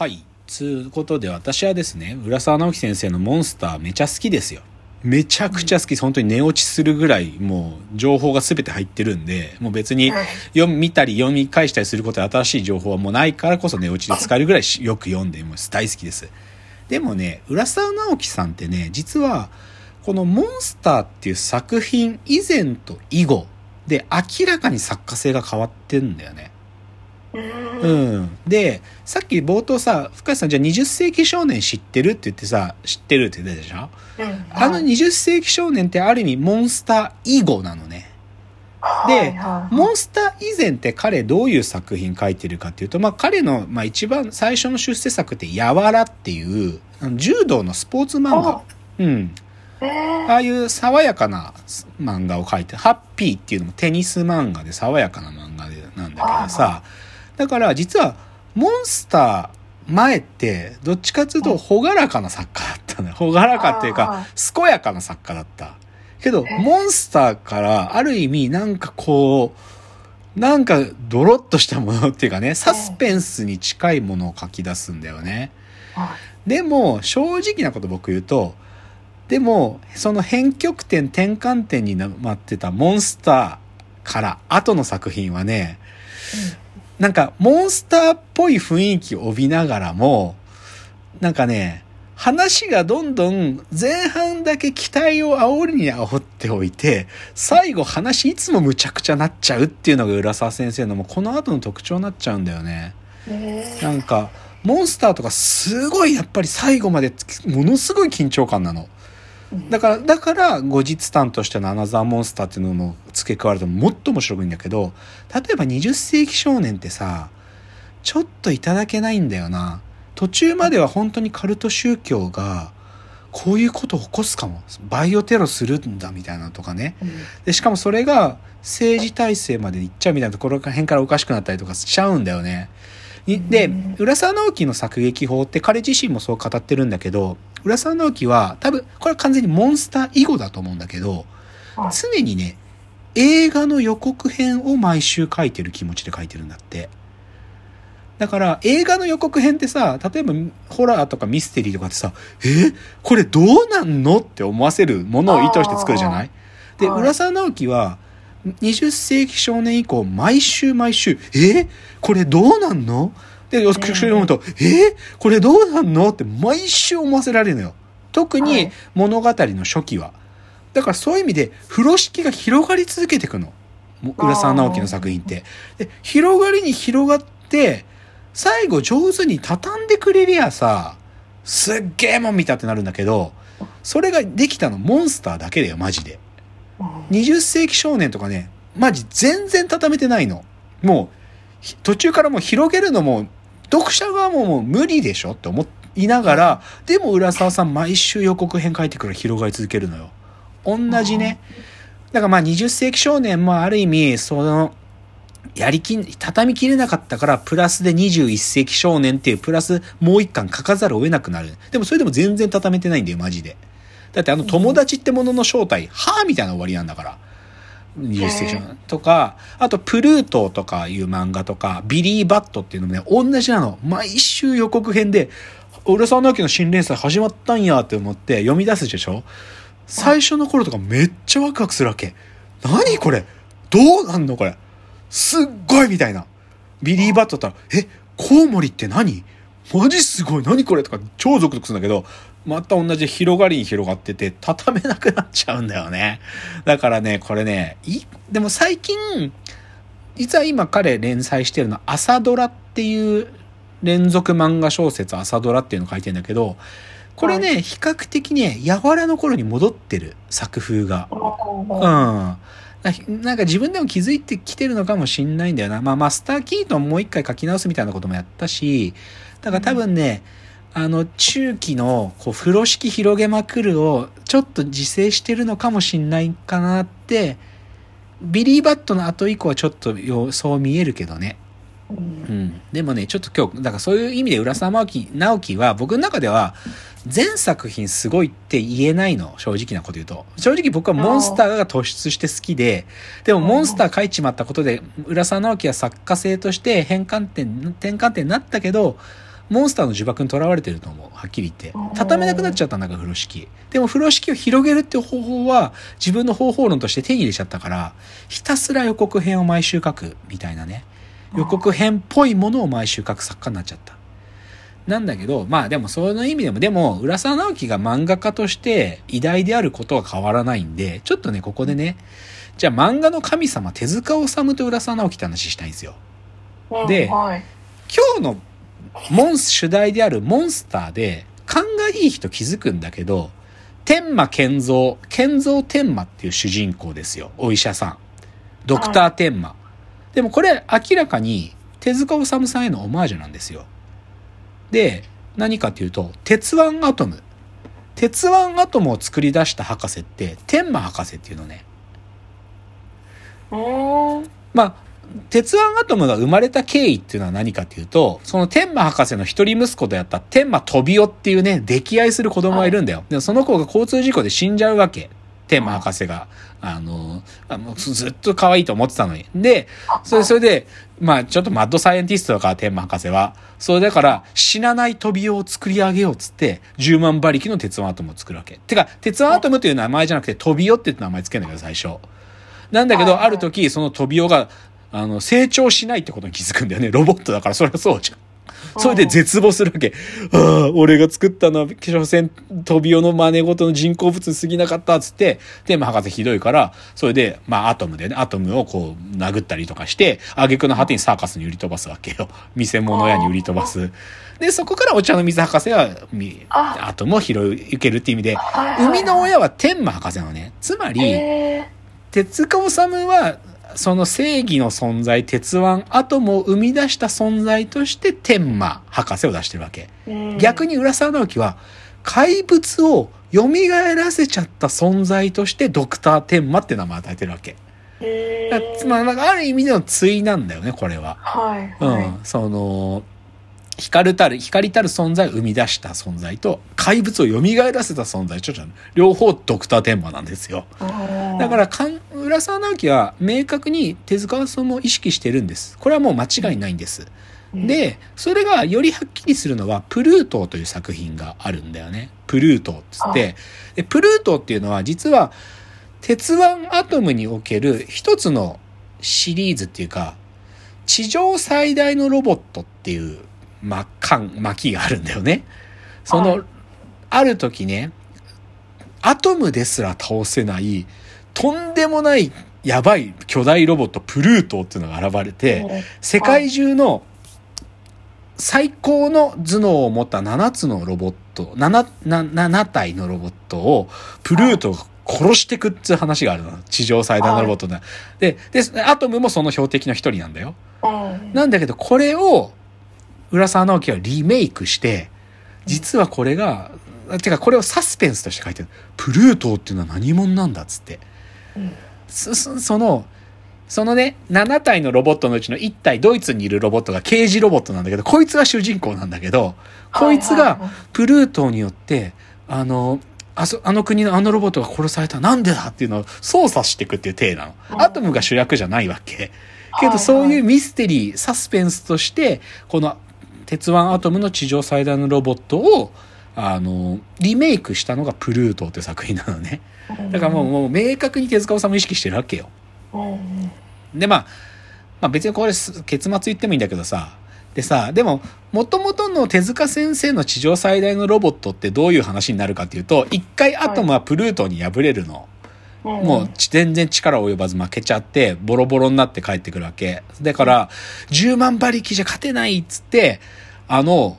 はい。つうことで私はですね、浦沢直樹先生のモンスターめちゃ好きですよ。めちゃくちゃ好き。本当に寝落ちするぐらいもう情報が全て入ってるんで、もう別にはい読みたり読み返したりすることで新しい情報はもうないからこそ寝落ちで使えるぐらいしよく読んでます。大好きです。でもね、浦沢直樹さんってね、実はこのモンスターっていう作品以前と以後で明らかに作家性が変わってんだよね。うんうん。で、さっき冒頭さ、深谷さんじゃあ20世紀少年知ってるって言ってさ、知ってるって言ってたでしょうんあの20世紀少年ってある意味モンスター以後なのね。ではいはいモンスター以前って彼どういう作品書いてるかっていうと、まあ彼の、まあ一番最初の出世作ってやわらっていう、柔道のスポーツ漫画あ。うん。えーああいう爽やかな漫画を描いて、ハッピーっていうのもテニス漫画で爽やかな漫画でなんだけどさ、だから実はモンスター前ってどっちかっていうと朗らかな作家だったのよ。朗らかっていうあか、健やかな作家だった。けど、えモンスターからある意味なんかこう、なんかドロッとしたものっていうかね、サスペンスに近いものを書き出すんだよね。はでも、正直なこと僕言うと、でも、その編曲点、転換点になってたモンスターから後の作品はね、なんか、モンスターっぽい雰囲気を帯びながらも、なんかね、話がどんどん前半だけ期待を煽りに煽っておいて、最後話いつもむちゃくちゃなっちゃうっていうのが浦沢先生のもうこの後の特徴になっちゃうんだよね。えーなんか、モンスターとかすごいやっぱり最後までものすごい緊張感なの。だから、だから後日談としてのアナザーモンスターっていうのも付け加わるともっと面白いんだけど、例えば20世紀少年ってさ、ちょっといただけないんだよな。途中までは本当にカルト宗教が、こういうことを起こすかも。バイオテロするんだみたいなのとかね。うんで、しかもそれが政治体制まで行っちゃうみたいなところら辺からおかしくなったりとかしちゃうんだよね。にでうん、浦沢直樹の作劇法って彼自身もそう語ってるんだけど、浦沢直樹は多分、これは完全にモンスター以後だと思うんだけど、はい。常にね、映画の予告編を毎週書いてる気持ちで書いてるんだって。だから、映画の予告編ってさ、例えば、ホラーとかミステリーとかってさ、え？これどうなんの？って思わせるものを意図して作るじゃない？で、はい。浦沢直樹は、20世紀少年以降、毎週毎週、え？これどうなんの？で、読むと、え？これどうなんの？って毎週思わせられるのよ。特はにい物語の初期は。だからそういう意味で、風呂敷が広がり続けていくの。浦沢直樹の作品って。で、広がりに広がって、最後上手に畳んでくれりゃさ、すっげえもん見たってなるんだけど、それができたのモンスターだけだよ、マジで。20世紀少年とかね、マジ全然畳めてないの。もう、途中からもう広げるのも、読者側ももう無理でしょ？って思いながら、でも浦沢さん毎週予告編書いてくる広がり続けるのよ。同じね。だからまあ20世紀少年もある意味、その、やりきん、畳みきれなかったから、プラスで21世紀少年っていう、プラスもう一巻書かざるを得なくなる。でもそれでも全然畳めてないんだよ、マジで。だってあの友達ってものの正体、はぁみたいな終わりなんだから。20世紀少年とか、あとプルートとかいう漫画とか、ビリー・バットっていうのもね、同じなの。毎週予告編で、浦沢直樹の新連載始まったんやって思って読み出すでしょ最初の頃とかめっちゃワクワクするわけ。何これ？どうなんのこれ？すっごいみたいな。ビリー・バットだったら、え、コウモリって何？マジすごい何これとか超ゾクゾクするんだけど、また同じ広がりに広がってて、畳めなくなっちゃうんだよね。だからね、これね、い、でも最近、実は今彼連載してるのは朝ドラっていう連続漫画小説朝ドラっていうのを書いてんだけど、これね、比較的ね、柔らの頃に戻ってる作風が。うん。ななんか自分でも気づいてきてるのかもしんないんだよな。まあ、マスター・キートンもう一回書き直すみたいなこともやったし、だから多分ね、あの、中期の、こう、風呂敷広げまくるを、ちょっと自制してるのかもしんないかなって、ビリー・バットの後以降はちょっとよそう見えるけどね。うんうん。でもね、ちょっと今日、だからそういう意味で浦沢直樹直樹は、僕の中では、全作品すごいって言えないの、正直なこと言うと。正直僕はモンスターが突出して好きで、でもモンスター書いちまったことで、浦沢直樹は作家性として変換点、転換点になったけど、モンスターの呪縛にとらわれてると思う。はっきり言って。畳めなくなっちゃったんだから風呂敷。でも風呂敷を広げるっていう方法は自分の方法論として手に入れちゃったからひたすら予告編を毎週書くみたいなね。予告編っぽいものを毎週書く作家になっちゃった。なんだけどまあでもその意味でもでも浦沢直樹が漫画家として偉大であることは変わらないんでちょっとねここでねじゃあ漫画の神様手塚治虫と浦沢直樹って話したいんですよ。うんではい。今日のモンス主題であるモンスターで勘がいい人気づくんだけど天馬健三健三天馬っていう主人公ですよ。お医者さん。ドクター天馬でもこれ明らかに手塚治虫さんへのオマージュなんですよ。で何かっていうと鉄腕アトム。鉄腕アトムを作り出した博士って天馬博士っていうのね。まあ、鉄腕アトムが生まれた経緯っていうのは何かっていうと、その天馬博士の一人息子であった天馬飛びおっていうね、溺愛する子供がいるんだよ。で、その子が交通事故で死んじゃうわけ。天馬博士が。あの、あのずずっと可愛いと思ってたのに。で、それ、それで、まあ、ちょっとマッドサイエンティストだから、天馬博士は。それだから、死なない飛びおを作り上げようっつって、10万馬力の鉄腕アトムを作るわけ。てか、鉄腕アトムという名前じゃなくて、飛びおって名前つけるんだけど、最初。なんだけど、ある時、その飛びおが、あの、成長しないってことに気づくんだよね。ロボットだから、それはそうじゃん。それで絶望するわけ。ああ、俺が作ったのは、所詮、飛びおの真似事の人工物に過ぎなかったっつって、テーマ博士ひどいから、それで、まあ、アトムでね、アトムをこう、殴ったりとかして、挙句の果てにサーカスに売り飛ばすわけよ。見せ物屋に売り飛ばす。で、そこからお茶の水博士は、アトムを拾い受けるっていう意味で、生みの親は天馬博士なのね。つまり、え手塚治虫はその正義の存在鉄腕アトムを生み出した存在として天馬博士を出してるわけ。逆に浦沢直樹は怪物を蘇らせちゃった存在としてドクター天馬って名前を与えてるわけ。まりなんかある意味での対なんだよねこれは。はい。うはい。ん。その光るたる光たる存在を生み出した存在と怪物を蘇らせた存在ちょっと両方ドクター天馬なんですよ。だからかん浦沢直樹は明確に手塚治虫を意識してるんです。これはもう間違いないんです、うん、でそれがよりはっきりするのは「プルートー」という作品があるんだよね。プルートーっつって。でプルートーっていうのは実は鉄腕アトムにおける一つのシリーズっていうか地上最大のロボットっていうま巻巻があるんだよね。その、はい。ある時ねアトムですら倒せないとんでもないやばい巨大ロボットプルートーっていうのが現れて、世界中の最高の頭脳を持った7つのロボット、7, な7体のロボットをプルートが殺してくっていう話があるの。地上最大のロボットだ。で、で、アトムもその標的の一人なんだよ。うんなんだけど、これを、浦沢直樹はリメイクして、実はこれが、てかこれをサスペンスとして書いてる。プルートーっていうのは何者なんだっつって。うんそそその、そのね、7体のロボットのうちの1体、ドイツにいるロボットが刑事ロボットなんだけど、こいつが主人公なんだけど、こいつがプルートーによって、あの、あそ、あの国のあのロボットが殺された。なんでだっていうのを操作していくっていう体なの。うんアトムが主役じゃないわけ。けどそういうミステリー、サスペンスとして、この鉄腕アトムの地上最大のロボットを、あの、リメイクしたのがプルートーって作品なのね。だからもう、もう明確に手塚治虫を意識してるわけよ。で、まあ、まあ別にこれす結末言ってもいいんだけどさ、でさ、でも、元々の手塚先生の地上最大のロボットってどういう話になるかっていうと、一回アトムはプルートに敗れるの。うんもう全然力及ばず負けちゃって、ボロボロになって帰ってくるわけ。だから、10万馬力じゃ勝てないっつって、あの、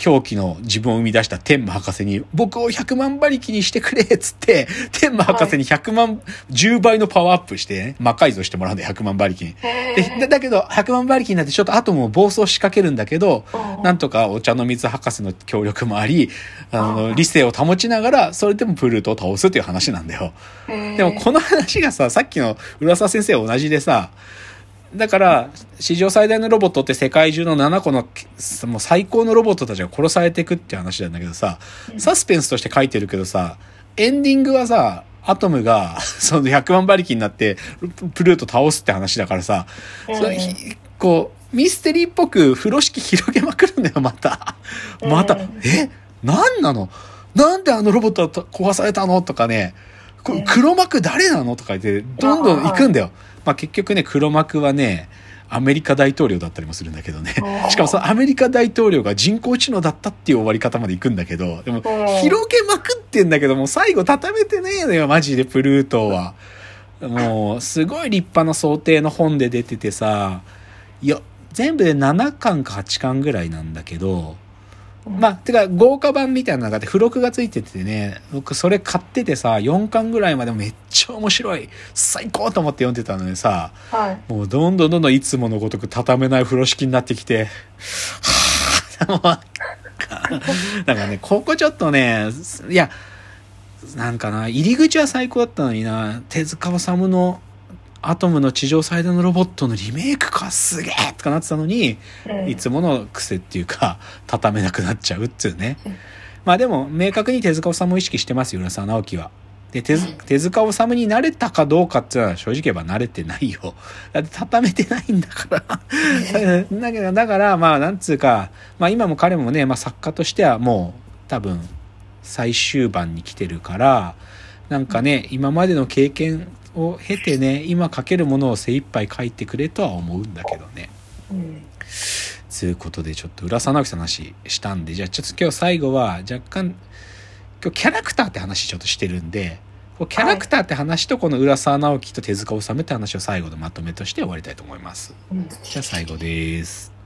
狂気の自分を生み出した天馬博士に、僕を100万馬力にしてくれっつって、天馬博士に100万、10倍のパワーアップして、ね、魔改造してもらうんだよ、100万馬力に。へで、ーだだけど、100万馬力になってちょっとアトムを暴走しかけるんだけど、うん。なんとかお茶の水博士の協力もあり、あうの、ん理性を保ちながら、それでもプルートを倒すっていう話なんだよ。でもこの話がさ、さっきの浦沢先生同じでさ、だから、史上最大のロボットって世界中の7個の、もう最高のロボットたちが殺されていくって話なんだけどさ、サスペンスとして書いてるけどさ、エンディングはさ、アトムが、その100万馬力になって、プルート倒すって話だからさ、それひこう、ミステリーっぽく風呂敷広げまくるんだよ、また。また、うんえ？何なの？なんであのロボットは壊されたの？とかね、黒幕誰なの？とか言って、どんどん行くんだよ。まあ結局ね、黒幕はね、アメリカ大統領だったりもするんだけどね。しかもそのアメリカ大統領が人工知能だったっていう終わり方まで行くんだけど、でもうん広げまくってんだけども、最後畳めてねえのよ、マジでプルートは。もう、すごい立派な想定の本で出ててさ、いや、全部で7巻か8巻ぐらいなんだけど、まあ、てか、豪華版みたいなのがあって、付録がついててね、僕それ買っててさ、4巻ぐらいまでめっちゃ面白い、最高と思って読んでたのにさ、はい。もうどんどんどんどんいつものごとく畳めない風呂敷になってきて、はぁ、もうなんか、なんかね、ここちょっとね、いや、なんかな、入り口は最高だったのにな、手塚治虫のアトムの地上最大のロボットのリメイクか、すげえとかなってたのに、うんいつもの癖っていうか、畳めなくなっちゃうっつうねうん。まあでも、明確に手塚治虫を意識してますよ、浦沢直樹は。で、手づ手塚治虫に慣れたかどうかっていうのは正直言えば慣れてないよ。だって畳めてないんだから。だけど、だから、まあ、なんつうか、まあ今も彼もね、まあ作家としてはもう、多分、最終盤に来てるから、なんかね、今までの経験を経てね、今書けるものを精一杯書いてくれとは思うんだけどね。うんつうことでちょっと浦沢直樹さんの話したんでじゃあちょっと今日最後は若干今日キャラクターって話ちょっとしてるんでキャラクターって話とこの浦沢直樹と手塚治虫って話を最後のまとめとして終わりたいと思います。うんじゃあ最後です。